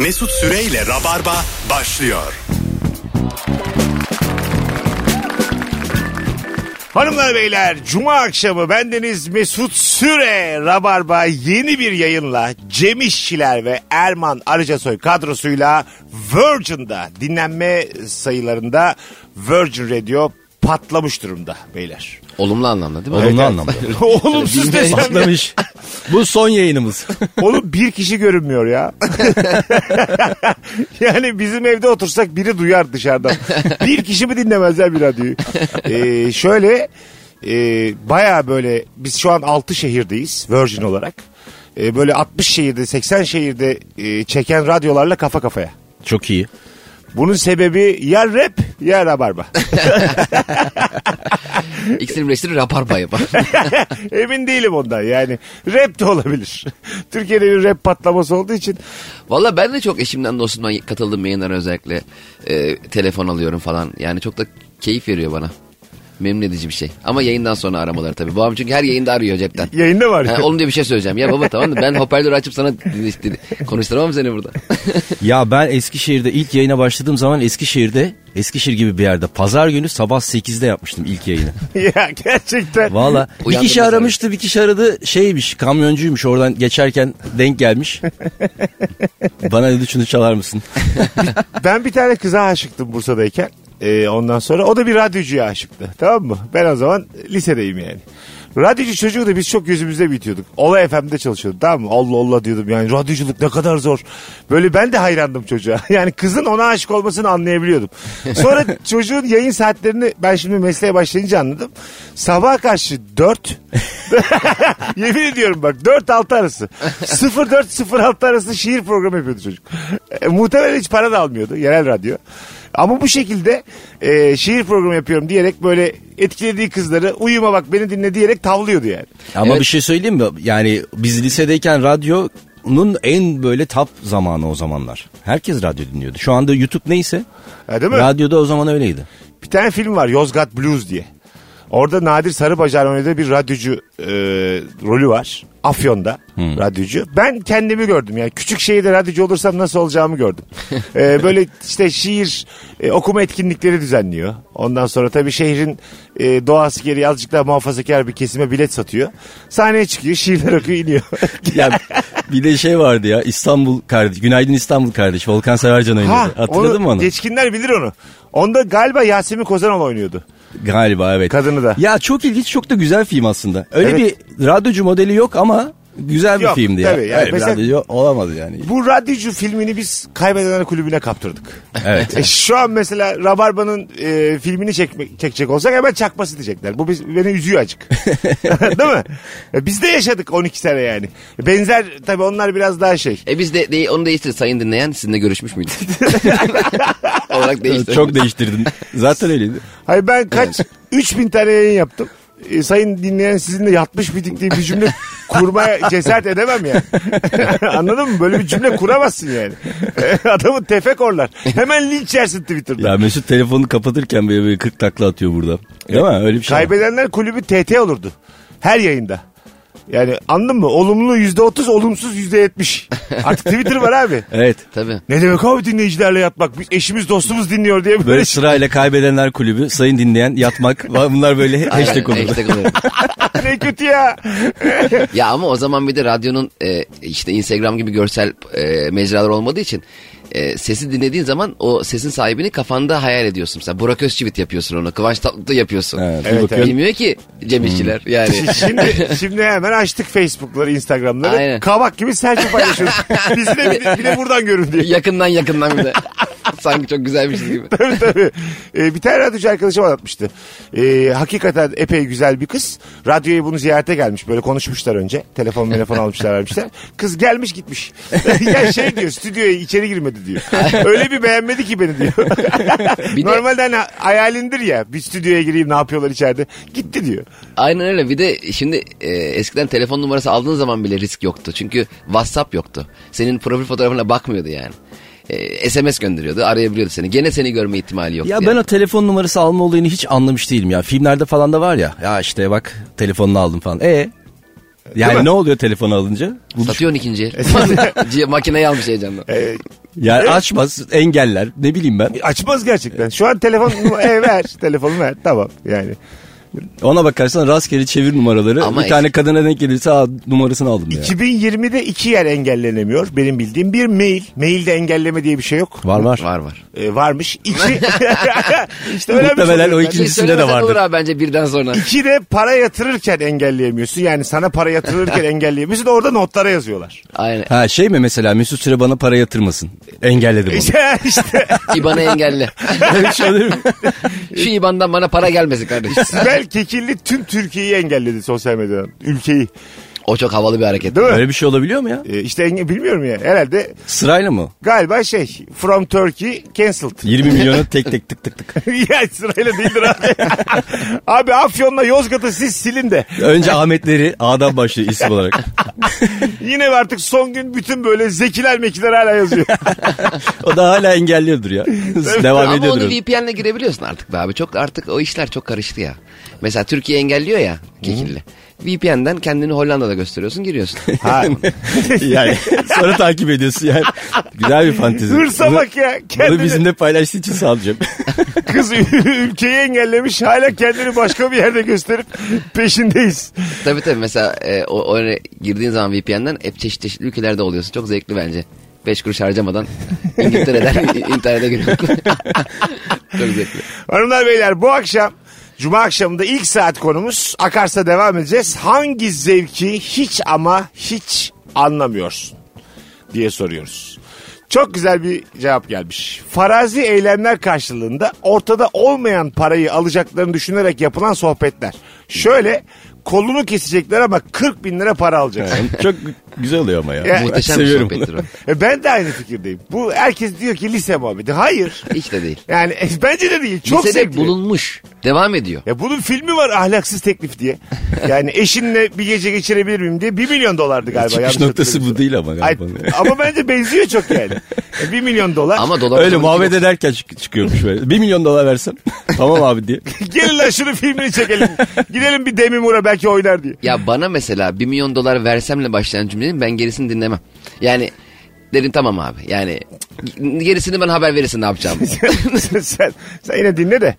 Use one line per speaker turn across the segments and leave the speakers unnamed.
Mesut Süreyle Rabarba başlıyor.
Hanımlar beyler Cuma akşamı bendeniz Mesut Süre Rabarba yeni bir yayınla Cem İşçiler ve Erman Arıcasoy kadrosuyla Virgin'da dinlenme sayılarında Virgin Radio patlamış durumda beyler.
Olumlu anlamda değil mi?
Olumlu anlamda.
Olumsuz desem de-
Patlamış. Bu son yayınımız.
Oğlum bir kişi görünmüyor ya. yani bizim evde otursak biri duyar dışarıdan. Bir kişi mi dinlemezler bir radyoyu? Ee, şöyle e, baya böyle biz şu an 6 şehirdeyiz Virgin olarak. Ee, böyle 60 şehirde 80 şehirde e, çeken radyolarla kafa kafaya.
Çok iyi.
Bunun sebebi ya rap ya rabarba.
İkisini birleştirip raparba yapar.
Emin değilim ondan yani. Rap de olabilir. Türkiye'de bir rap patlaması olduğu için
Valla ben de çok eşimden dostumdan katıldığım yayınlara özellikle e, telefon alıyorum falan. Yani çok da keyif veriyor bana. Memnun edici bir şey. Ama yayından sonra aramaları tabii. Babam çünkü her yayında arıyor cepten.
yayında var.
Ha, oğlum diye bir şey söyleyeceğim. Ya baba tamam da ben hoparlörü açıp sana konuşturamam seni burada.
Ya ben Eskişehir'de ilk yayına başladığım zaman Eskişehir'de Eskişehir gibi bir yerde pazar günü sabah 8'de yapmıştım ilk yayını.
ya gerçekten.
Valla bir kişi aramıştı bir kişi aradı şeymiş kamyoncuymuş oradan geçerken denk gelmiş. Bana dedi şunu çalar mısın?
Ben bir tane kıza aşıktım Bursa'dayken. Ee, ondan sonra o da bir radyocuya aşıktı. Tamam mı? Ben o zaman lisedeyim yani. Radyocu çocuğu da biz çok gözümüzde bitiyorduk. Ola FM'de çalışıyordu tamam mı? Allah Allah diyordum yani radyoculuk ne kadar zor. Böyle ben de hayrandım çocuğa. Yani kızın ona aşık olmasını anlayabiliyordum. Sonra çocuğun yayın saatlerini ben şimdi mesleğe başlayınca anladım. Sabaha karşı 4 Yemin ediyorum bak 4-6 arası. 0-4-0-6 arası şiir programı yapıyordu çocuk. E, muhtemelen hiç para da almıyordu yerel radyo. Ama bu şekilde e, şiir programı yapıyorum diyerek böyle etkilediği kızları uyuma bak beni dinle diyerek tavlıyordu yani.
Ama
Evet.
bir şey söyleyeyim mi? Yani biz lisedeyken radyonun en böyle top zamanı o zamanlar. Herkes radyo dinliyordu. Şu anda YouTube neyse
Ha, değil mi?
radyoda o zaman öyleydi.
Bir tane film var Yozgat Blues diye. Orada Nadir Sarıbacak'ın oynadığı bir radyocu e, rolü var. Afyon'da radyocu. Ben kendimi gördüm yani küçük şehirde radyocu olursam nasıl olacağımı gördüm. E, böyle işte şiir e, okuma etkinlikleri düzenliyor. Ondan sonra tabii şehrin e, doğası gereği azıcık daha muhafazakar bir kesime bilet satıyor. Sahneye çıkıyor şiirler okuyor iniyor.
Ya bir de şey vardı ya İstanbul kardeş. Günaydın İstanbul kardeş. Volkan Severcan oynadı. Hatırladın mı onu?
Geçkinler bilir onu. Onda galiba Yasemin Kozanol oynuyordu.
Galiba evet.
Kadını da.
Ya çok ilginç çok da güzel film aslında. Öyle
Evet.
bir radyocu modeli yok ama güzel bir
Yok,
filmdi ya.
tabii yani mesela-
radyocu olamadı yani.
Bu radyocu filmini biz Kaybedenler Kulübü'ne kaptırdık.
Evet.
E, şu an mesela Rabarba'nın e, filmini çekmek, çekecek olsak hemen çakması diyecekler. Bu biz, beni üzüyor acık. Değil mi? E, biz de yaşadık 12 sene yani. Benzer tabii onlar biraz daha şey.
E biz de, de onu değiştir sayın dinleyen sizinle görüşmüş müydük? Olarak değiştir.
Çok değiştirdin. Zaten öyleydi.
Hayır ben kaç 3000 tane yayın yaptım. E, sayın dinleyen sizinle yatmış bitik diye bir cümle kurmaya cesaret edemem yani. Anladın mı? Böyle bir cümle kuramazsın yani. Adamı tefek orlar. Hemen linç yersin Twitter'da.
Ya Mesut telefonu kapatırken böyle, böyle 40 takla atıyor burada. Değil mi? Öyle bir şey.
Kaybedenler kulübü TT olurdu. Her yayında. Yani anladın mı? Olumlu yüzde otuz, olumsuz yüzde yetmiş. Artık Twitter var abi.
Evet.
Tabii.
Ne demek abi dinleyicilerle yatmak? Biz eşimiz dostumuz dinliyor diye böyle,
Böyle sırayla kaybedenler kulübü, sayın dinleyen, yatmak. Bunlar böyle hashtag olur.
Hashtag olur.
ne kötü ya.
Ya ama o zaman bir de radyonun e, işte Instagram gibi görsel e, mecralar olmadığı için e, sesi dinlediğin zaman o sesin sahibini kafanda hayal ediyorsun. Mesela Burak Özçivit yapıyorsun onu. Kıvanç Tatlıtuğ yapıyorsun.
Evet,
Evet,
bakıyorsun.
Bilmiyor ki Cem İşçiler. Yani
şimdi, şimdi hemen açtık Facebook'ları, Instagram'ları.
Aynen.
Kabak gibi selfie paylaşıyoruz. Bizi de bir de, bir de buradan görün diye.
yakından yakından bir de. Sanki çok güzelmişiz gibi.
tabii tabii. Ee, bir tane radyocu arkadaşım anlatmıştı. Ee, hakikaten epey güzel bir kız. Radyoya bunu ziyarete gelmiş. Böyle konuşmuşlar önce. Telefon telefon almışlar vermişler. Kız gelmiş gitmiş. ya şey diyor stüdyoya içeri girmedi diyor. Öyle bir beğenmedi ki beni diyor.
Bir de-
Normalde hani hayalindir ya. Bir stüdyoya gireyim ne yapıyorlar içeride. Gitti diyor.
Aynen öyle. Bir de şimdi e, eskiden telefon numarası aldığın zaman bile risk yoktu. Çünkü WhatsApp yoktu. Senin profil fotoğrafına bakmıyordu yani. E, SMS gönderiyordu, arayabiliyordu seni. Gene seni görme ihtimali yoktu.
Ya
yani.
ben o telefon numarası alma olayını hiç anlamış değilim ya. Filmlerde falan da var ya. Ya işte bak telefonunu aldım falan. E Yani ne oluyor telefonu alınca? Bu-
Satıyorsun ikinci el. Makineyi almış heyecanla.
E,
Yani açmaz, engeller, ne bileyim ben.
açmaz gerçekten. Şu an telefon e, ver. Telefonu ver. Tamam yani.
Ona bakarsan rastgele çevir numaraları.
Ama
bir tane kadına denk gelirse aa, numarasını aldım ya.
2020'de iki yer engellenemiyor benim bildiğim. Bir mail. Mailde engelleme diye bir şey yok.
Var var.
Var var.
E, varmış. İki. işte öyle
Muhtemelen
şey
o İkincisinde
Söylemesen
de vardır.
olur abi bence birden sonra.
İki de para yatırırken engelleyemiyorsun. Yani sana para yatırırken engelleyemiyorsun. Orada notlara yazıyorlar.
Aynen.
Ha şey mi mesela Mesut Süre bana para yatırmasın. Engelledim onu.
İşte, işte
İban'ı engelle.
Öyle bir şey olur mu?
Şu İban'dan bana para gelmesin kardeşim.
Sibel Kekilli tüm Türkiye'yi engelledi sosyal medyadan. Ülkeyi.
O çok havalı bir hareket.
Değil mi?
Öyle bir şey olabiliyor mu ya?
E, işte enge- bilmiyorum ya. Herhalde
Sırayla mı?
galiba şey from Turkey cancelled.
20 milyonu tek tek tık tık tık.
ya sırayla değildir abi. abi Afyon'la Yozgat'ı siz silin de.
Önce Ahmetleri A'dan başlıyor isim olarak.
Yine artık son gün bütün böyle zekiler mekiler hala yazıyor.
O da hala engelliyordur ya. Devam
Ama
ediyordur.
onu
o.
VPN'le girebiliyorsun artık be abi. Çok artık o işler çok karıştı ya. Mesela Türkiye engelliyor ya Kekilli. VPN'den kendini Hollanda'da gösteriyorsun giriyorsun.
ha.
yani sonra takip ediyorsun yani. Güzel bir fantezi.
Hırsa
Bunu-
bak ya.
Bunu
Kendini,
bizimle paylaştığı için sağlayacağım.
Kız ülkeyi engellemiş hala kendini başka bir yerde gösterip peşindeyiz.
tabii tabii mesela e, o, oraya girdiğin zaman VPN'den hep çeşit çeşitli ülkelerde oluyorsun. Çok zevkli bence. 5 kuruş harcamadan İngiltere'den internete giriyorsun. çok zevkli.
Hanımlar beyler bu akşam Cuma akşamında ilk saat konumuz Akarsa devam edeceğiz. Hangi zevki hiç ama hiç anlamıyorsun diye soruyoruz. Çok güzel bir cevap gelmiş. Farazi eylemler karşılığında ortada olmayan parayı alacaklarını düşünerek yapılan sohbetler. Şöyle kolunu kesecekler ama 40 bin lira para alacaksın.
Çok güzel oluyor ama ya.
Ya,
Muhteşem bir
seviyorum
sohbettir o.
E ben de aynı fikirdeyim. Bu herkes diyor ki lise muhabbeti. Hayır.
Hiç de değil.
Yani e, bence de değil. Çok
Lisede
zevkli.
bulunmuş. Devam ediyor.
Ya bunun filmi var ahlaksız teklif diye. Yani eşinle bir gece geçirebilir miyim diye 1 milyon dolardı galiba.
Çıkış
yanlış
noktası bu değil ama
Ay,
galiba.
ama bence benziyor çok yani. 1 milyon dolar.
Ama dolar
Öyle
12
muhabbet ederken çık- çıkıyormuş böyle. 1 milyon dolar versem tamam abi diye.
Gelin lan şunu filmini çekelim. Gidelim bir Demi Moore belki oynar diye.
Ya bana mesela 1 milyon dolar versemle başlayan cümlenin ben gerisini dinlemem. Yani dedim tamam abi. Yani gerisini ben haber verirsin ne yapacağımı.
sen, sen, sen yine dinle de.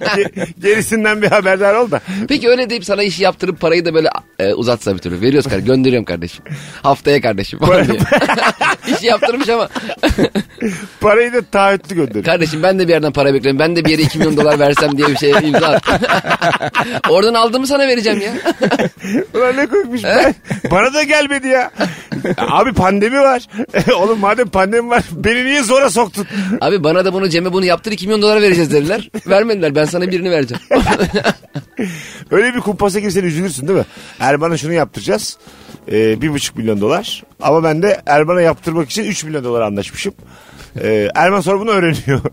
Ge- Gerisinden bir haberdar ol da.
Peki öyle deyip sana işi yaptırıp parayı da böyle e, uzatsa bir türlü. Veriyoruz kardeşim. Gönderiyorum kardeşim. Haftaya kardeşim. İşi yaptırmış ama.
Parayı da taahhütlü gönder.
kardeşim ben de bir yerden para bekliyorum. Ben de bir yere 2 milyon dolar versem diye bir şeye imza at. Oradan aldığımı sana vereceğim ya.
Ulan ne koymuş ben. Bana da gelmedi ya. Abi pandemi var. Oğlum madem pandemi var beni niye zora soktun?
Abi bana da bunu Cem'e bunu yaptır 2 milyon dolar vereceğiz dediler. Vermediler. Ben sana birini vereceğim.
Öyle bir kumpasa girsen üzülürsün değil mi? Erman'a şunu yaptıracağız. Ee, bir buçuk milyon dolar. Ama ben de Erman'a yaptırmak için 3 milyon dolar anlaşmışım. Ee, Erman sonra bunu öğreniyor.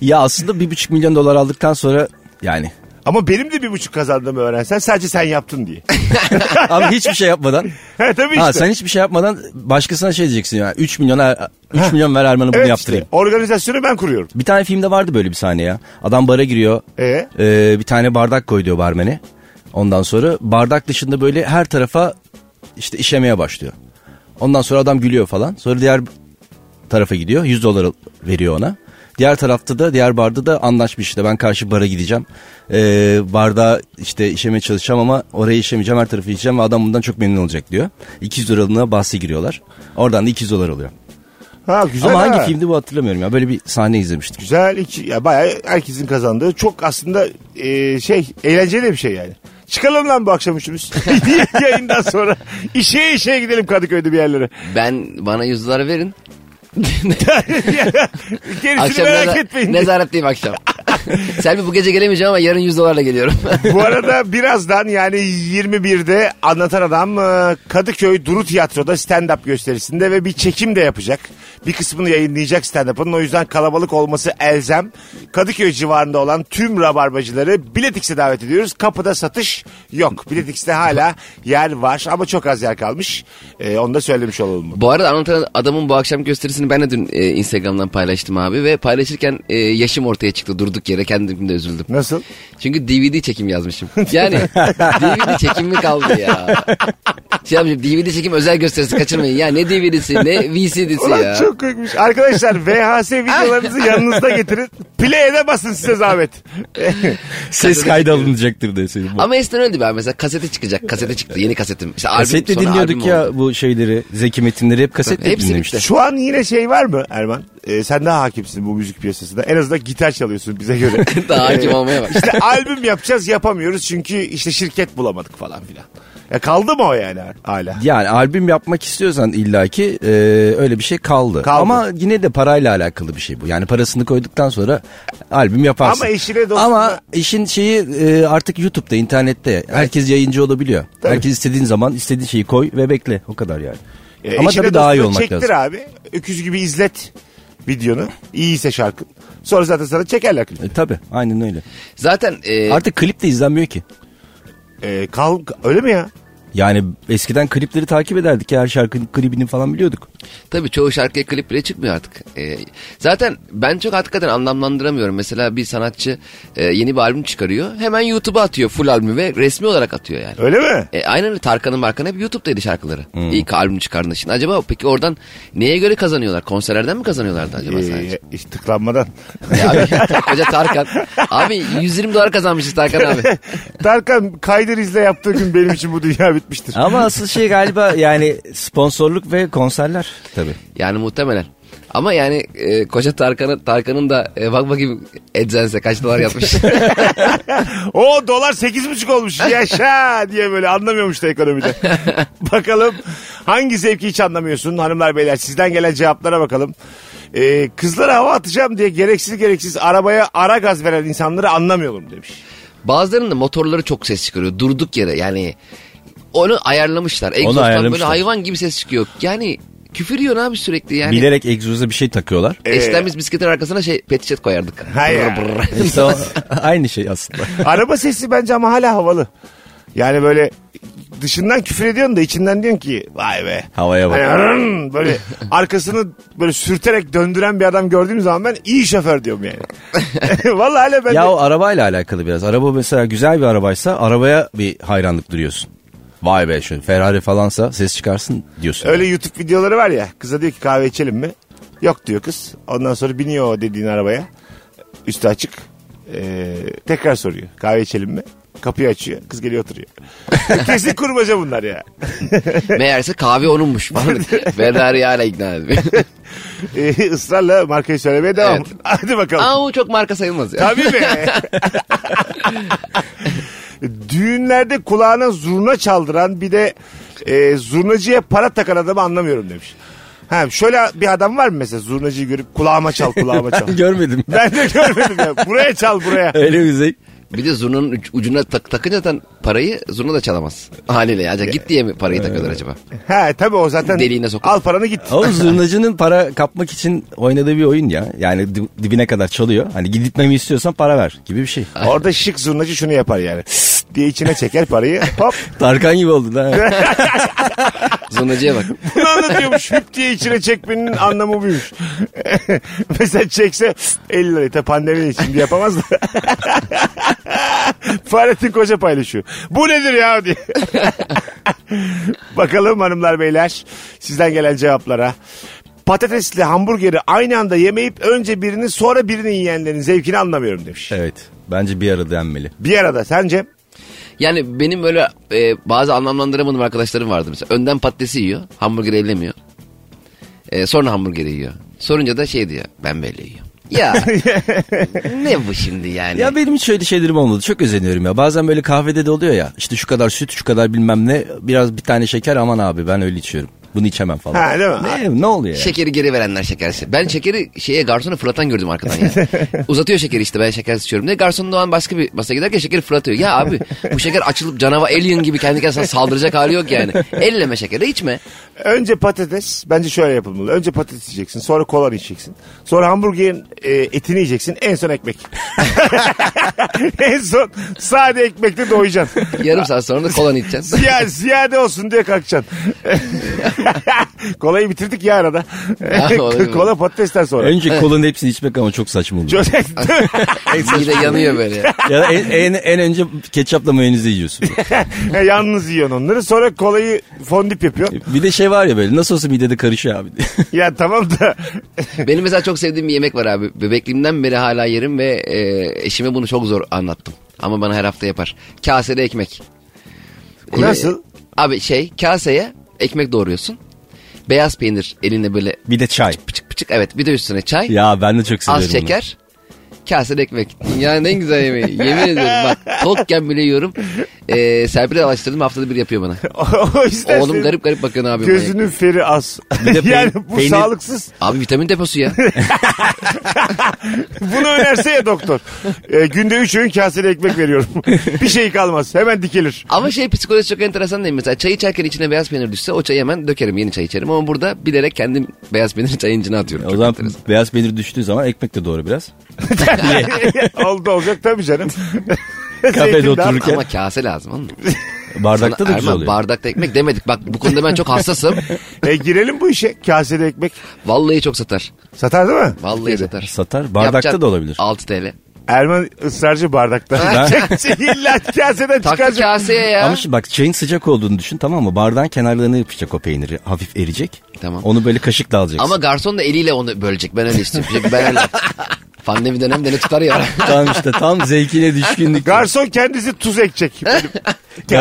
Ya aslında 1,5 milyon dolar aldıktan sonra yani
Ama benim de bir buçuk kazandığımı öğrensen sadece sen yaptın diye.
Abi hiçbir şey yapmadan.
He tabii işte.
Ha sen hiçbir şey yapmadan başkasına şey diyeceksin ya. 3 milyon er- 3 milyon ver Erman'a bunu
evet
yaptırayım.
işte. Organizasyonu ben kuruyorum.
Bir tane filmde vardı böyle bir sahne ya. Adam bara giriyor.
Ee?
Ee, bir tane bardak koy diyor barmene. Ondan sonra bardak dışında böyle her tarafa işte işemeye başlıyor. Ondan sonra adam gülüyor falan. Sonra diğer tarafa gidiyor. 100 dolar veriyor ona. Diğer tarafta da diğer barda da anlaşmış işte ben karşı bara gideceğim. Ee, barda işte işemeye çalışacağım ama oraya işemeyeceğim her tarafı işeceğim ve adam bundan çok memnun olacak diyor. 200 dolarlığına bahse giriyorlar. Oradan da 200 dolar oluyor.
Ha güzel
ama
ha.
hangi filmdi bu hatırlamıyorum ya. Böyle bir sahne izlemiştim.
Güzel. Iki, ya bayağı herkesin kazandığı çok aslında e, şey eğlenceli bir şey yani. Çıkalım lan bu akşam üçümüz. Yayından sonra. işe işe gidelim Kadıköy'de bir yerlere.
Ben bana 100 dolar verin.
Gerisini
Akşam
merak
neza-
etmeyin.
nezaretteyim akşam. Selvi bu gece gelemeyeceğim ama yarın 100 dolarla geliyorum.
Bu arada birazdan yani 21'de anlatan adam e, Kadıköy Duru Tiyatro'da stand-up gösterisinde ve bir çekim de yapacak. Bir kısmını yayınlayacak stand-up'ın. O yüzden kalabalık olması elzem. Kadıköy civarında olan tüm rabarbacıları Biletix'e davet ediyoruz. Kapıda satış yok. Biletix'te hala yer var ama çok az yer kalmış. E, onu da söylemiş olalım.
bu arada anlatan adamın bu akşam gösterisini ben de dün e, Instagram'dan paylaştım abi ve paylaşırken e, yaşım ortaya çıktı durduk yere. Yere kendimde üzüldüm.
Nasıl?
Çünkü DVD çekim yazmışım. Yani DVD çekim mi kaldı ya? Şey yapmışım DVD çekim özel gösterisi kaçırmayın. Ya ne DVD'si ne VCD'si
Ulan
ya.
çok koymuş. Arkadaşlar VHS videolarınızı yanınızda getirin. Play'e de basın size zahmet.
Ses kaydı alınacaktır deseydin. Bu.
Ama eskiden öyle abi mesela kasete çıkacak. Kasete çıktı yeni kasetim. İşte albüm,
Kasetle
sonra
dinliyorduk
albüm
ya
oldu.
bu şeyleri. Zeki metinleri hep kasetle
Hepsi
dinlemiştik.
Şu an yine şey var mı Erman? Ee, sen daha hakimsin bu müzik piyasasında. En azından gitar çalıyorsun bize göre.
Daha hakim olmaya bak.
İşte albüm yapacağız yapamıyoruz çünkü işte şirket bulamadık falan filan. Ya kaldı mı o yani hala?
Yani albüm yapmak istiyorsan illaki e, öyle bir şey kaldı.
Kaldı.
Ama yine de parayla alakalı bir şey bu. Yani parasını koyduktan sonra albüm yaparsın.
Ama eşine dostuna-
Ama işin şeyi e, artık YouTube'da, internette. Herkes yayıncı olabiliyor. Herkes istediğin zaman istediğin şeyi koy ve bekle. O kadar yani.
E,
Ama tabii daha iyi olmak
çektir
lazım.
abi. Öküz gibi izlet videonu. İyiyse şarkın. Sonra zaten sana çekerler klibi.
E, tabii aynen öyle.
Zaten e,
Artık klip de izlenmiyor ki.
E, kal, öyle mi ya?
Yani eskiden klipleri takip ederdik ya her şarkının klibini falan biliyorduk.
Tabii çoğu şarkıya klip bile çıkmıyor artık. Ee, zaten ben çok hakikaten anlamlandıramıyorum. Mesela bir sanatçı e, yeni bir albüm çıkarıyor. Hemen YouTube'a atıyor full albümü ve resmi olarak atıyor yani.
Öyle mi?
E, aynen öyle Tarkan'ın Markan hep YouTube'daydı şarkıları. İlk albüm çıkardığında şimdi. Acaba peki oradan neye göre kazanıyorlar? Konserlerden mi kazanıyorlardı acaba sadece?
Ee, işte tıklanmadan.
Ya abi, koca Tarkan. Abi 120 dolar kazanmışız Tarkan abi.
Tarkan kaydır izle yaptığı gün benim için bu dünya bitmiştir.
Ama asıl şey galiba yani sponsorluk ve konserler tabii.
Yani muhtemelen. Ama yani e, koca Tarkan'ın Tarkan'ın da e, bak bakayım AdSense'e kaç dolar yapmış.
O dolar sekiz buçuk olmuş yaşa diye böyle anlamıyormuş da ekonomide. bakalım hangi zevki hiç anlamıyorsun hanımlar beyler sizden gelen cevaplara bakalım. Ee, kızlara hava atacağım diye gereksiz gereksiz arabaya ara gaz veren insanları anlamıyorum demiş.
Bazılarının da motorları çok ses çıkarıyor. Durduk yere yani onu ayarlamışlar. Egzoztan böyle
ayarlamışlar.
hayvan gibi ses çıkıyor. Yani küfür yiyor abi sürekli yani.
Bilerek egzoza bir şey takıyorlar.
Eskiden biz bisikletin arkasına şey pet şişet koyardık.
Hayır.
İşte o, aynı şey aslında.
Araba sesi bence ama hala havalı. Yani böyle dışından küfür ediyorsun da içinden diyorsun ki vay be.
Havaya bak.
Hani böyle arkasını böyle sürterek döndüren bir adam gördüğüm zaman ben iyi şoför diyorum yani. Vallahi hala ben de-
Ya o arabayla alakalı biraz. Araba mesela güzel bir arabaysa arabaya bir hayranlık duyuyorsun. Vay be şu Ferrari falansa ses çıkarsın diyorsun.
öyle YouTube videoları var ya kıza diyor ki kahve içelim mi? Yok diyor kız. Ondan sonra biniyor o dediğin arabaya. Üstü açık. Ee, tekrar soruyor. Kahve içelim mi? Kapıyı açıyor. Kız geliyor oturuyor. Kesin kurmaca bunlar ya.
Meğerse kahve onunmuş. Ferrari hala ikna ediyor.
Ee, ısrarla markayı söylemeye devam.
Evet.
Hadi bakalım.
Ama o çok marka sayılmaz ya.
Tabii be. Düğünlerde kulağına zurna çaldıran bir de e, zurnacıya para takan adamı anlamıyorum demiş. Ha, şöyle bir adam var mı mesela zurnacıyı görüp kulağıma çal kulağıma çal.
Görmedim.
ben de görmedim ya. Buraya çal buraya.
Öyle zevk.
Bir de zurnanın uc- ucuna tak, takınca zaten parayı zurna da çalamaz. Haliyle ya. Acaba git diye mi parayı takıyorlar acaba?
Ha tabii o zaten
Deliğine sokup.
al paranı git.
O zurnacının para kapmak için oynadığı bir oyun ya. Yani di- dibine kadar çalıyor. Hani gitmemi istiyorsan para ver gibi bir şey.
Orada şık zurnacı şunu yapar yani. Diye içine çeker parayı. Hop.
Tarkan gibi oldun ha.
Zurnacıya bak.
Bunu anlatıyormuş. Hüp diye içine çekmenin anlamı buymuş. Mesela çekse 50 lirayı. Tabi pandemi şimdi yapamaz da. Fahrettin Koca paylaşıyor. Bu nedir ya diye. Bakalım hanımlar beyler sizden gelen cevaplara. Patatesli hamburgeri aynı anda yemeyip önce birini sonra birini yiyenlerin zevkini anlamıyorum demiş.
evet. Bence bir arada denmeli.
Bir arada sence?
Yani benim böyle e, bazı anlamlandıramadığım arkadaşlarım vardı mesela. Önden patatesi yiyor. Hamburgeri ellemiyor. E, sonra hamburgeri yiyor. Sorunca da şey diyor. Ben böyle yiyorum. Ya ne bu şimdi yani?
Ya benim hiç şöyle şeylerim olmadı. Çok özeniyorum ya. Bazen böyle kahvede de oluyor ya. İşte şu kadar süt, şu kadar bilmem ne. Biraz bir tane şeker aman abi ben öyle içiyorum. Bunu içemem falan.
Ha, değil mi?
Ne, ne oluyor ya?
Şekeri geri verenler şekersi. Ben şekeri şeye garsona fırlatan gördüm arkadan yani. Uzatıyor şekeri işte ben şekersiz içiyorum diye. Garson da o an başka bir masaya giderken şekeri fırlatıyor. Ya abi bu şeker açılıp canavar alien gibi kendi kendine saldıracak hali yok yani. Elleme şekeri içme.
Önce patates bence şöyle yapılmalı. Önce patates yiyeceksin sonra kola içeceksin. Sonra hamburgerin e, etini yiyeceksin en son ekmek. en son sade ekmekle doyacaksın.
Yarım saat sonra da kolanı içeceksin.
Ziyade, ziyade olsun diye kalkacaksın. Kolayı bitirdik ya arada.
Ya.
Kola patatesten sonra.
Önce kolanın hepsini içmek ama çok saçma.
Çok-
Mide yanıyor böyle.
ya da en, en, en önce ketçapla mayonezi yiyorsun.
Yalnız yiyorsun onları. Sonra kolayı fondip yapıyor.
bir de şey var ya böyle nasıl olsa midede karışıyor abi.
ya tamam da
Benim mesela çok sevdiğim bir yemek var abi. Bebekliğimden beri hala yerim ve e, eşime bunu çok zor anlattım. Ama bana her hafta yapar. Kasede ekmek. E,
Nasıl?
abi şey kaseye ekmek doğruyorsun. Beyaz peynir elinle böyle
bir de çay.
pıçık pıçık evet bir de üstüne çay.
Ya ben de çok seviyorum
az şeker. Kasede ekmek. Dünyanın en güzel yemeği. Yemin ediyorum bak tokken bile yiyorum. Ee, Serpil'e alıştırdım haftada bir yapıyor bana.
o yüzden
Oğlum
senin
garip garip bakıyor ne yapıyor.
Gözünün feri az.
de peyn-
yani bu
peynir-
sağlıksız.
Abi vitamin deposu ya.
Bunu önerse ya doktor. Ee, günde 3 öğün kaseli ekmek veriyorum. bir şey kalmaz. Hemen dikelir.
Ama şey psikolojisi çok enteresan değil mi? Mesela çay içerken içine beyaz peynir düşse o çayı hemen dökerim yeni çay içerim. Ama burada bilerek kendim beyaz peyniri çayın içine atıyorum.
O
Çok
zaman
enteresan.
beyaz peynir düştüğü zaman ekmek de doğru biraz.
Oldu olacak tabii canım.
Kafede otururken
Ama kase lazım oğlum.
bardakta da
Sana-
güzel
Erman,
oluyor.
Bardakta ekmek demedik. Bak bu konuda ben çok hassasım.
E, girelim bu işe. Kasede ekmek.
Vallahi çok satar.
Satar değil mi?
Vallahi satar.
Satar. Bardakta
Yapacaksın
da olabilir.
6 TL.
Erman ısrarcı bardakta. İlla kaseden
Taktı
çıkaracak.
kaseye ya.
Ama şimdi bak çayın sıcak olduğunu düşün tamam mı? Bardağın kenarlarına yapacak o peyniri. Hafif eriyecek.
Tamam.
Onu böyle kaşıkla alacaksın.
Ama garson da eliyle onu bölecek. Ben öyle istiyorum. Çünkü ben öyle. Pandemi döneminde ne tutar ya.
tamam işte tam zevkine düşkünlük.
Garson kendisi tuz ekecek. Benim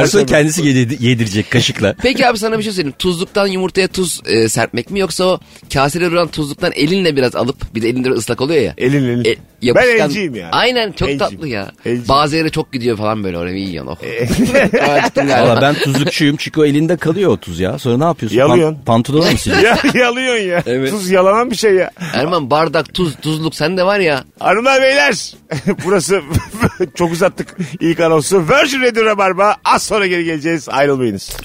Garson kendisi yedi- yedirecek kaşıkla.
Peki abi sana bir şey söyleyeyim. Tuzluktan yumurtaya tuz e, serpmek mi yoksa o kasede duran tuzluktan elinle biraz alıp bir de elinde ıslak oluyor ya.
Elin elin.
E, yapışkan-
ben elciyim yani.
Aynen çok
Elciyim.
tatlı ya.
Elciyim.
Bazı yere çok gidiyor falan böyle oraya iyi yiyorsun. Oh. Galiba.
Valla ben tuzlukçuyum çünkü o elinde kalıyor o tuz ya. Sonra ne yapıyorsun?
Yalıyorsun.
pantolonu mu siliyorsun?
ya yalıyorsun ya.
Evet.
Tuz yalanan bir şey ya.
Erman bardak tuz tuzluk sende var ya.
Hanımlar beyler burası çok uzattık ilk anonsu. Virgin Radio Rabarba az sonra geri geleceğiz ayrılmayınız.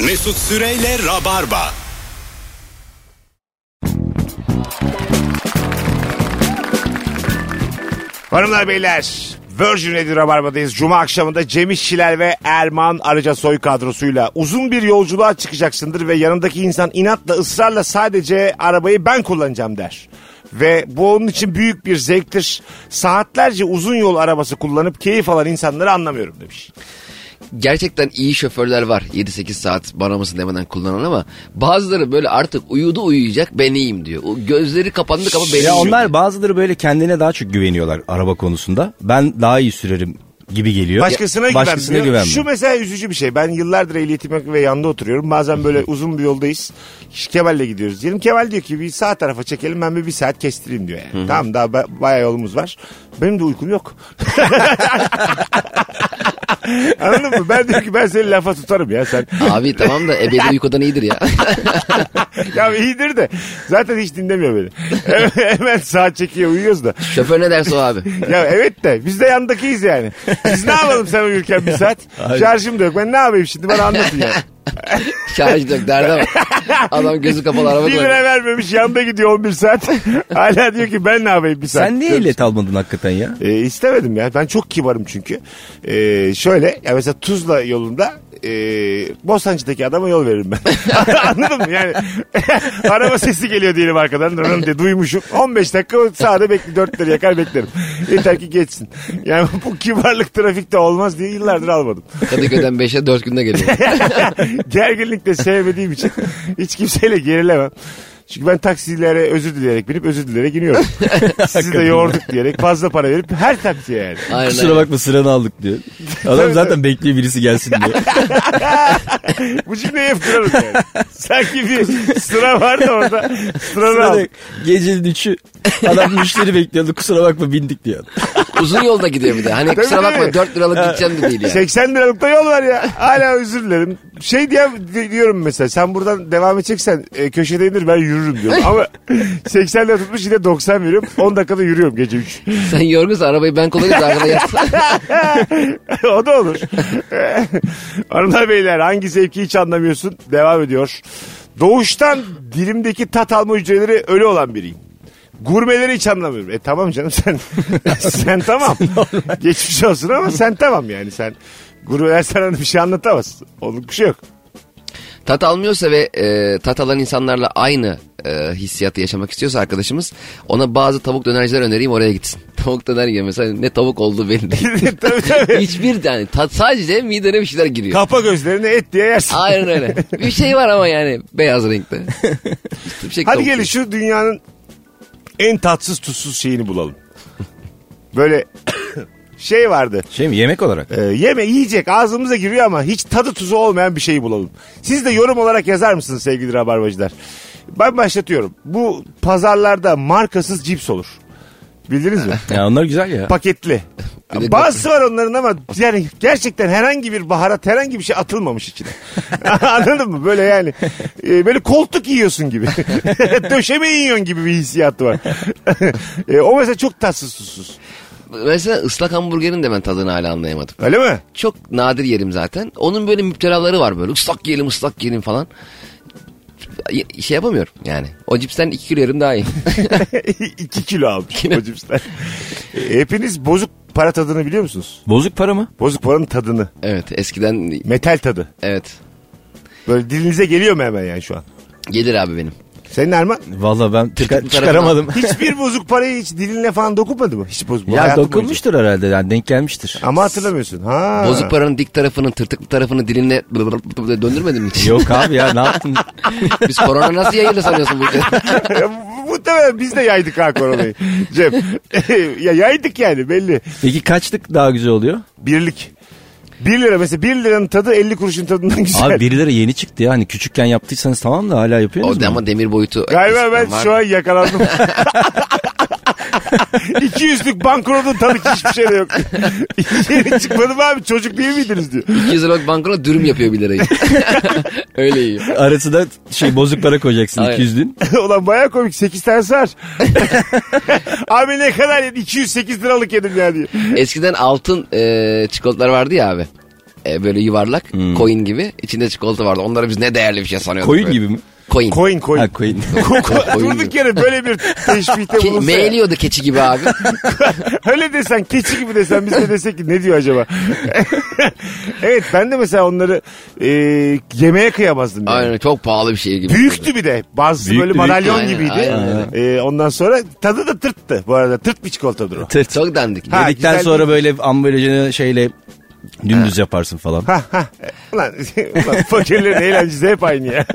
Mesut Süreyle Rabarba.
Hanımlar beyler Virgin Radio Rabarba'dayız. Cuma akşamında Cem İşçiler ve Erman Arıca Soy kadrosuyla uzun bir yolculuğa çıkacaksındır ve yanındaki insan inatla ısrarla sadece arabayı ben kullanacağım der. Ve bu onun için büyük bir zevktir. Saatlerce uzun yol arabası kullanıp keyif alan insanları anlamıyorum demiş.
Gerçekten iyi şoförler var. 7-8 saat bana mısın demeden kullanan ama bazıları böyle artık uyudu uyuyacak ben iyiyim diyor. O gözleri kapandı ama benim
ya
iyiyim
onlar
diyor.
bazıları böyle kendine daha çok güveniyorlar araba konusunda. Ben daha iyi sürerim gibi geliyor.
Başkasına,
Ya-. Başkasına güvenmiyor.
Şu mesela üzücü bir şey. Ben yıllardır ehliyetim yok ve yanında oturuyorum. Bazen böyle uzun bir yoldayız. Kemal'le gidiyoruz. Diyelim Kemal diyor ki bir sağ tarafa çekelim ben bir, bir saat kestireyim diyor yani. Tamam daha ba- bayağı yolumuz var. Benim de uykum yok. Anladın mı? Ben diyorum ki ben seni lafa tutarım ya sen.
Abi tamam da ebedi uykudan iyidir ya.
ya iyidir de zaten hiç dinlemiyor beni. Hemen saat çekiyor uyuyoruz da.
Şoför ne derse o abi.
Ya evet de biz de yandakiyiz yani. Biz ne yapalım sen uyurken bir saat? Şarjım da yok. Ben ne yapayım şimdi bana anlatın ya.
Şarj yok derdi ama. Adam gözü kapalı araba
Bir lira
kullanıyor.
vermemiş yanda gidiyor 11 saat. Hala diyor ki ben ne yapayım bir saat.
Sen niye ehliyet almadın hakikaten ya?
E, istemedim ya. Ben çok kibarım çünkü. E, şöyle ya mesela Tuzla yolunda e, Bostancı'daki adama yol veririm ben. Anladın mı? Yani araba sesi geliyor diyelim arkadan. Dırın diye duymuşum. 15 dakika sağda bekle 4 lira yakar beklerim. Yeter ki geçsin. Yani bu kibarlık trafikte olmaz diye yıllardır almadım.
Kadıköy'den 5'e 4 günde geliyor.
Gerginlik de sevmediğim için hiç kimseyle gerilemem. Çünkü ben taksilere özür dileyerek binip özür dileyerek iniyorum. Sizi de yorduk diyerek fazla para verip her taksiye yani.
Aynen.
Kusura bakma sıranı aldık diyor. Adam zaten bekliyor birisi gelsin diyor.
Bu cümleyi hep kurarım yani. Sanki bir sıra var da orada sıranı
Sırada
aldık.
gecenin üçü adam müşteri bekliyordu kusura bakma bindik diyor.
Uzun yolda gidiyor bir de. Hani
Tabii,
kusura
tabii.
bakma 4 liralık gideceğim de değil ya.
80 liralık da yol var ya. Hala özür dilerim. Şey diye diyorum mesela sen buradan devam edeceksen e, köşede indir ben yürürüm diyorum. Ama 80 lira tutmuş yine 90 veriyorum. 10 dakikada yürüyorum gece 3.
Sen yorgunsa arabayı ben kullanıyorum arkada yat.
o da olur. Hanımlar beyler hangi zevki hiç anlamıyorsun? Devam ediyor. Doğuştan dilimdeki tat alma hücreleri ölü olan biriyim. Gurmeleri hiç anlamıyorum. E tamam canım sen sen tamam. Geçmiş olsun ama sen tamam yani sen. Gurmeler sana bir şey anlatamaz. Onun bir şey yok.
Tat almıyorsa ve e, tat alan insanlarla aynı e, hissiyatı yaşamak istiyorsa arkadaşımız ona bazı tavuk dönerciler önereyim oraya gitsin. Tavuk döner yiyor mesela ne tavuk olduğu belli değil.
tabii tabii.
Hiçbir yani tat sadece midene bir şeyler giriyor.
Kapa gözlerini et diye yersin.
Aynen öyle. Bir şey var ama yani beyaz renkte. Şey
Hadi gelin şu dünyanın en tatsız tuzsuz şeyini bulalım. Böyle şey vardı.
Şey mi yemek olarak?
Ee, yeme yiyecek ağzımıza giriyor ama hiç tadı tuzu olmayan bir şeyi bulalım. Siz de yorum olarak yazar mısınız sevgili rabarbacılar? Ben başlatıyorum. Bu pazarlarda markasız cips olur. Bildiniz mi?
Ya onlar güzel ya.
Paketli.
Bir de-
Bazısı var onların ama yani gerçekten herhangi bir baharat herhangi bir şey atılmamış içine. Anladın mı? Böyle yani e, böyle koltuk yiyorsun gibi. Döşeme yiyorsun gibi bir hissiyatı var. E, o mesela çok tatsız tuzsuz.
Mesela ıslak hamburgerin de ben tadını hala anlayamadım.
Öyle mi?
Çok nadir yerim zaten. Onun böyle müptelaları var böyle. Islak yiyelim ıslak yiyelim falan. Şey yapamıyorum yani. O cipsten 2 kilo yerim daha iyi.
2 kilo almış o cipsler. E, hepiniz bozuk para tadını biliyor musunuz?
Bozuk para mı?
Bozuk paranın tadını.
evet eskiden
Metal tadı.
evet.
Böyle dilinize geliyor mu hemen yani şu an?
Gelir abi benim.
Senin Erman?
Valla ben çıkar- çıkaramadım.
Hiçbir bozuk parayı hiç dilinle falan dokunmadı mı? Hiç bozuk
ya
hayatın boyunca.
dokunmuştur herhalde yani denk gelmiştir.
Ama hatırlamıyorsun. Ha.
Bozuk paranın dik tarafının tırtıklı tarafını dilinle döndürmedin mi hiç?
Yok abi ya ne yaptın?
Biz korona nasıl yayıldı sanıyorsun bu
Muhtemelen biz de yaydık ha koronayı. Cem. ya yaydık yani belli.
Peki kaçlık daha güzel oluyor?
Birlik. 1 lira mesela 1 liranın tadı 50 kuruşun tadından güzel.
Abi birileri yeni çıktı ya. Hani küçükken yaptıysanız tamam da hala yapıyorsunuz
o da
mu?
ama demir boyutu.
Galiba ben şu an yakalandım. 200'lük banknotun tadı ki hiçbir şey de yok. Yeni çıkmadım abi çocuk değil miydiniz diyor.
200 liralık bankona dürüm yapıyor bir lirayı. Öyle yiyor.
Arasına şey bozuk para koyacaksın
Aynen.
200 din.
Ulan baya komik 8 tane var. abi ne kadar yedin? 208 liralık yedim ya diye.
Eskiden altın e, çikolatalar vardı ya abi. E, böyle yuvarlak, coin gibi. içinde çikolata vardı. Onları biz ne değerli bir şey sanıyorduk.
Koyun
böyle.
gibi mi?
Coin.
Coin coin.
Ha. Koyun
Durduk yere böyle bir teşbihte
Ke-
bulunsa.
meğliyordu keçi gibi abi.
Öyle desen keçi gibi desen biz de desek ki ne diyor acaba? evet ben de mesela onları e, yemeğe kıyamazdım. Yani.
Aynen çok pahalı bir şey gibi.
Büyüktü bir de. Bazısı
Büyüktü,
böyle
büyüktü.
madalyon
Aynen,
gibiydi.
aynen
E, ondan sonra tadı da tırttı. Bu arada tırt bir çikolatadır o.
Tırt.
Çok dandik.
Ha,
Yedikten
güzel
sonra
değil.
böyle ambalajını şeyle dümdüz yaparsın falan.
Ha ha. Ulan, ulan fakirlerin eğlencesi hep aynı ya.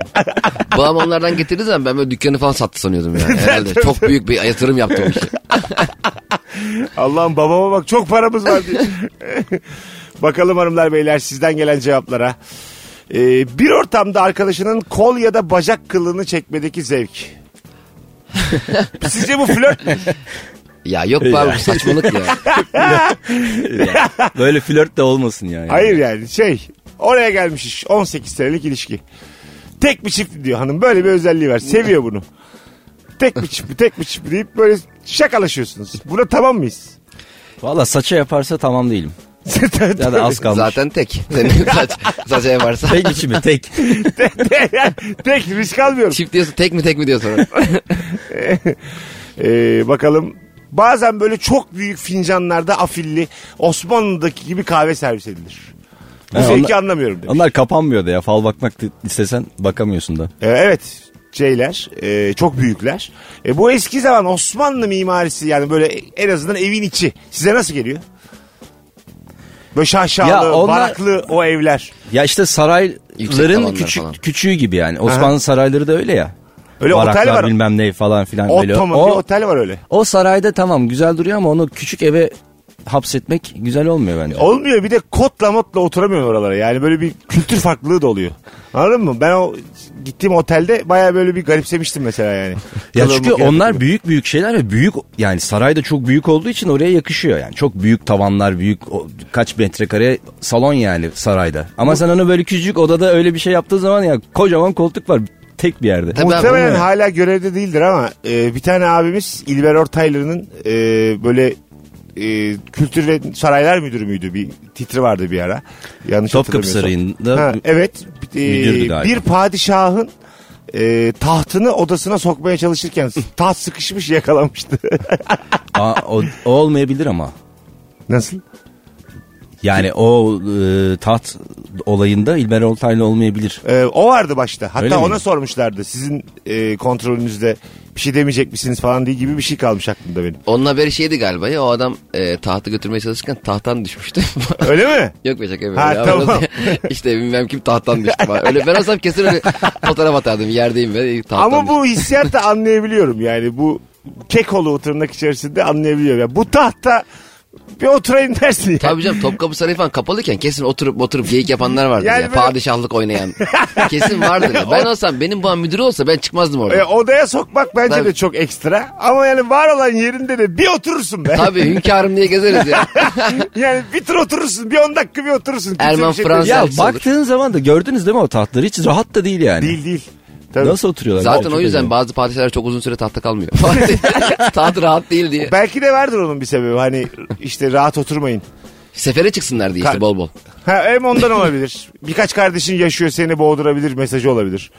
Babam onlardan getirdiği zaman ben böyle dükkanı falan sattı sanıyordum yani. Herhalde çok büyük bir yatırım yaptım işte.
Allah'ım babama bak çok paramız var diye. Bakalım hanımlar beyler sizden gelen cevaplara. Ee, bir ortamda arkadaşının kol ya da bacak kılını çekmedeki zevk. Sizce bu flört mü?
Ya yok be abi bu saçmalık ya.
Böyle flört de olmasın yani.
Hayır yani şey oraya gelmiş iş 18 senelik ilişki. Tek bir çift diyor hanım böyle bir özelliği var seviyor bunu. Tek bir çift mi tek bir çift mi deyip böyle şakalaşıyorsunuz. Buna tamam mıyız?
Valla saça yaparsa tamam değilim. Ya da az kalmış.
Zaten tek. Senin saç, saça yaparsa.
Tek içimi tek.
tek, tek risk almıyorum.
Çift diyorsun tek mi tek mi diyor sonra.
Ee, bakalım. Bazen böyle çok büyük fincanlarda afilli Osmanlı'daki gibi kahve servis edilir. Bu
Ha,
zevki
onlar-
anlamıyorum demiş.
Onlar kapanmıyor da ya. Fal bakmak istesen bakamıyorsun da.
Ee, evet şeyler e, çok büyükler. E, bu eski zaman Osmanlı mimarisi yani böyle en azından evin içi. Size nasıl geliyor? Böyle şaşalı,
Ya onlar-
baraklı o evler.
Ya işte sarayların küçük
falan.
küçüğü gibi yani. Osmanlı sarayları da öyle ya.
Öyle otel
Baraklar
var.
bilmem ne falan filan böyle.
Ottoman
O,
bir otel var öyle.
o sarayda tamam güzel duruyor ama onu küçük eve hapsetmek güzel olmuyor bence.
Olmuyor bir de kotla motla oturamıyorsun oralara. Yani böyle bir kültür farklılığı da oluyor. Anladın mı? Ben o gittiğim otelde baya böyle bir garipsemiştim mesela yani.
Ya çünkü onlar
kıyafetimi.
büyük büyük şeyler ve büyük yani saray da çok büyük olduğu için oraya yakışıyor yani. Çok büyük tavanlar, büyük o- kaç metrekare salon yani sarayda. Ama sen onu böyle küçücük odada öyle bir şey yaptığın zaman ya kocaman koltuk var tek bir yerde.
Tabii
Muhtemelen
abi,
hala görevde değildir ama e, bir tane abimiz İlber Ortaylı'nın e, böyle e, kültür ve saraylar müdürü müydü? Bir titri vardı bir ara. Yanlış
Topkapı. Sarayı'nda
Ha, evet. E, bir padişahın e, tahtını odasına sokmaya çalışırken taht sıkışmış yakalanmıştı.
Aa, o, o olmayabilir ama.
Nasıl?
Yani o e, taht olayında İlber Ortaylı olmayabilir.
Ee, o vardı başta. Hatta
Öyle mi?
ona sormuşlardı. Sizin e, kontrolünüzde bir şey demeyecek misiniz falan diye gibi bir şey kalmış aklımda benim.
Onun haberi şeydi galiba ya o adam e, tahtı götürmeye çalışırken tahttan düşmüştü.
Öyle mi?
Yok be şaka
Ha,
ya.
tamam.
işte bilmem kim tahttan düştü. falan. Öyle ben olsam kesin öyle fotoğraf atardım. Yerdeyim ve tahttan
Ama
düştüm.
bu hissiyat da anlayabiliyorum yani. Bu kekolu tırnak içerisinde anlayabiliyorum. Yani bu tahta bir oturayım dersin yani.
Tabii canım Topkapı Sarayı falan kapalıyken kesin oturup oturup geyik yapanlar vardır
Yani
ya.
böyle-
Padişahlık oynayan. kesin vardır ya. Ben olsam benim bu müdürü olsa ben çıkmazdım oradan.
E, odaya sokmak bence
Tabii.
de çok ekstra. Ama yani var olan yerinde de bir oturursun be.
Tabii hünkârım diye gezeriz ya.
yani bir tur oturursun. Bir on dakika bir oturursun. Kimse
Erman
bir şey
Fransız-
demez.
Ya
Güzel olur.
baktığın zaman da gördünüz değil mi o tahtları? Hiç rahat da değil yani.
Değil değil. Tabii.
Nasıl oturuyorlar?
Zaten o yüzden
acayip.
bazı padişahlar çok uzun süre tahtta kalmıyor. Taht rahat değil diye.
Belki de vardır onun bir sebebi. Hani işte rahat oturmayın.
Sefere çıksınlar diye işte bol bol.
Ha, hem ondan olabilir. Birkaç kardeşin yaşıyor seni boğdurabilir mesajı olabilir.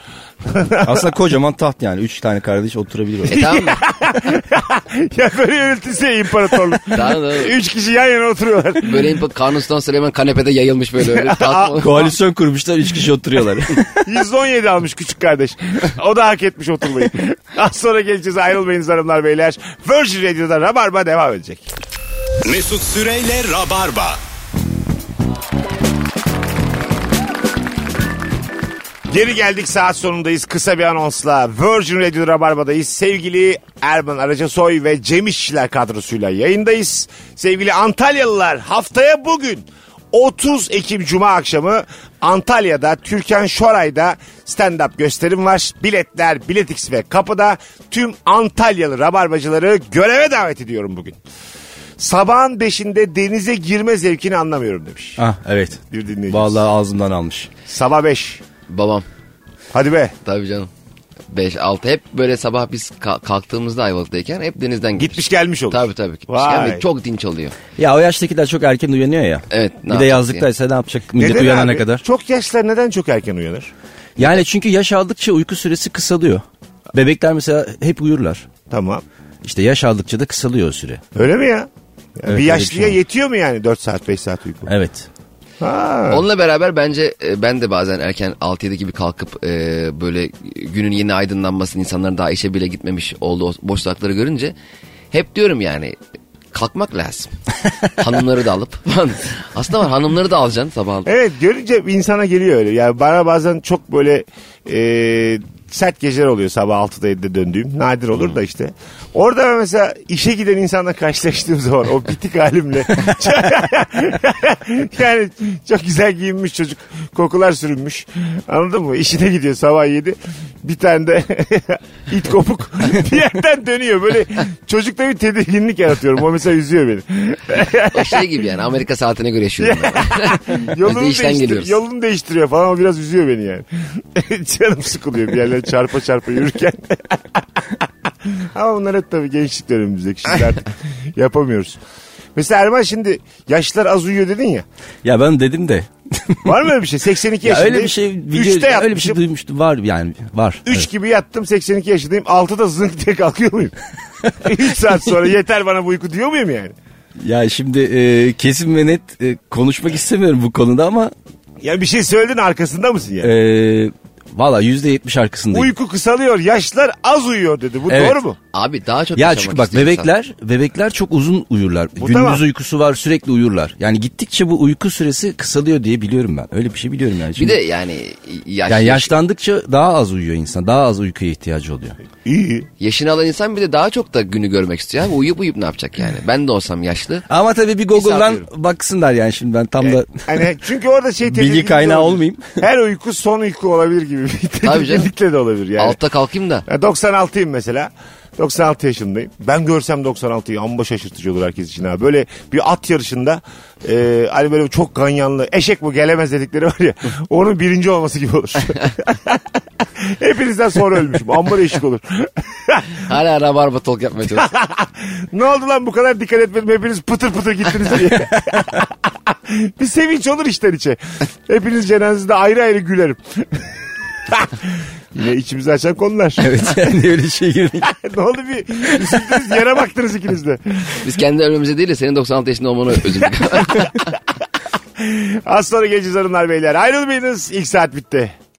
Aslında kocaman taht yani. Üç tane kardeş oturabilir orada.
E tamam mı?
ya böyle yönetilse ya imparatorluk.
Tamam, tamam.
Üç kişi yan yana oturuyorlar.
Böyle imp- Kanuni Sultan Süleyman kanepede yayılmış böyle öyle. Taht mı?
Koalisyon kurmuşlar. Üç kişi oturuyorlar.
117 almış küçük kardeş. O da hak etmiş oturmayı. Az sonra geleceğiz ayrılmayınız hanımlar beyler. Virgin Radio'da Rabarba devam edecek.
Mesut Süreyle Rabarba.
Geri geldik saat sonundayız. Kısa bir anonsla Virgin Radio Rabarba'dayız. Sevgili Erman Aracasoy ve Cem İşçiler kadrosuyla yayındayız. Sevgili Antalyalılar haftaya bugün 30 Ekim Cuma akşamı Antalya'da Türkan Şoray'da stand-up gösterim var. Biletler Biletix ve kapıda tüm Antalyalı Rabarbacıları göreve davet ediyorum bugün. Sabahın beşinde denize girme zevkini anlamıyorum demiş.
ah evet.
Bir dinleyicimiz.
Vallahi ağzımdan almış.
Sabah 5.
Babam.
Hadi be.
Tabii canım. 5 6 hep böyle sabah biz ka- kalktığımızda Ayvalık'tayken hep denizden gelir.
Gitmiş gelmiş olur.
Tabii tabii. Gitmiş
Vay.
gelmiş. Çok dinç oluyor.
Ya o yaştakiler çok erken uyanıyor ya.
Evet. ne
bir de yazlıktaysa ne yapacak millet
Neden
uyanana
abi?
kadar.
Çok yaşlılar neden çok erken uyanır?
Yani çünkü yaş aldıkça uyku süresi kısalıyor. Bebekler mesela hep uyurlar.
Tamam.
İşte yaş aldıkça da kısalıyor o süre.
Öyle mi ya?
Evet,
bir yaşlıya
şey
yetiyor mu yani 4 saat 5 saat uyku?
Evet.
Ha.
Onunla beraber bence e, ben de bazen erken 6-7 gibi kalkıp e, böyle günün yeni aydınlanmasını insanların daha işe bile gitmemiş olduğu boş saatleri görünce hep diyorum yani kalkmak lazım. Hanımları da alıp. Aslında var hanımları da alacaksın sabah.
Evet görünce insana geliyor öyle. Yani bana bazen çok böyle e, sert geceler oluyor sabah 6'da 7'de döndüğüm. Nadir olur da işte. Orada mesela işe giden insanla karşılaştığım zaman o bitik halimle yani çok güzel giyinmiş çocuk kokular sürünmüş anladın mı? İşine gidiyor sabah 7 bir tane de it kopuk bir yerden dönüyor böyle çocukta bir tedirginlik yaratıyorum o mesela üzüyor beni.
O şey gibi yani Amerika saatine göre yaşıyorum.
yolunu, değiştir, yolunu değiştiriyor falan o biraz üzüyor beni yani. Canım sıkılıyor bir yerlere çarpa çarpa yürürken. Ama bunlar hep tabii gençlik dönemimizdeki şimdi artık yapamıyoruz. Mesela Erman şimdi yaşlılar az uyuyor dedin ya.
Ya ben dedim de.
Var mı öyle bir şey? 82
ya
yaşındayım.
öyle bir şey video,
3'te
öyle bir şey
yatmışım.
duymuştum. Var yani var.
3
Evet.
gibi yattım 82 yaşındayım. 6'da zınk diye kalkıyor muyum? 3 saat sonra yeter bana bu uyku diyor muyum yani?
Ya şimdi e, kesin ve net e, konuşmak istemiyorum bu konuda ama
Ya bir şey söyledin arkasında mısın yani?
e, valla yüzde yetmiş arkasındayım.
Uyku kısalıyor. Yaşlılar az uyuyor dedi. Bu
Evet.
doğru mu?
Abi daha çok
Ya
yaşamak
çünkü bak
istiyorsan.
bebekler bebekler çok uzun uyurlar.
Bu
Gündüz
tamam.
uykusu var sürekli uyurlar. Yani gittikçe bu uyku süresi kısalıyor diye biliyorum ben. Öyle bir şey biliyorum yani.
Bir
Şimdi,
de yani yaş,
yani
yaş-
yaşlandıkça daha az uyuyor insan. Daha az uykuya ihtiyacı oluyor.
İyi.
yaşını alan insan bir de daha çok da günü görmek istiyor. Abi uyuyup uyuyup ne yapacak yani? Ben de olsam yaşlı.
Ama tabii bir Google'dan baksınlar yani şimdi ben tam da
Hani çünkü orada şey
bilgi
tedirginlik
kaynağı olmayayım.
Her uyku son uyku olabilir gibi bir
Tabii canım.
tedirginlikle de olabilir yani.
Altta kalkayım da.
Ya 96'yım mesela. 96 yaşındayım. Ben görsem 96'yı amma şaşırtıcı olur herkes için ha. Böyle bir at yarışında e, hani böyle çok ganyanlı eşek bu gelemez dedikleri var ya onun birinci olması gibi olur. Hepinizden sonra ölmüşüm. Amma değişik olur.
Hala rabarba talk yapmaya çalışıyorum.
ne oldu lan bu kadar dikkat etmedim hepiniz pıtır pıtır gittiniz diye. bir sevinç olur içten içe. Hepiniz cenazede ayrı ayrı gülerim. Yine içimizi açan konular.
evet yani öyle şey girdik.
ne oldu bir üzüldünüz yere baktınız ikiniz de.
Biz kendi ölmemize değil de senin 96 yaşında olmanı üzüldük.
Az sonra geleceğiz hanımlar beyler. Ayrılmayınız. İlk saat bitti.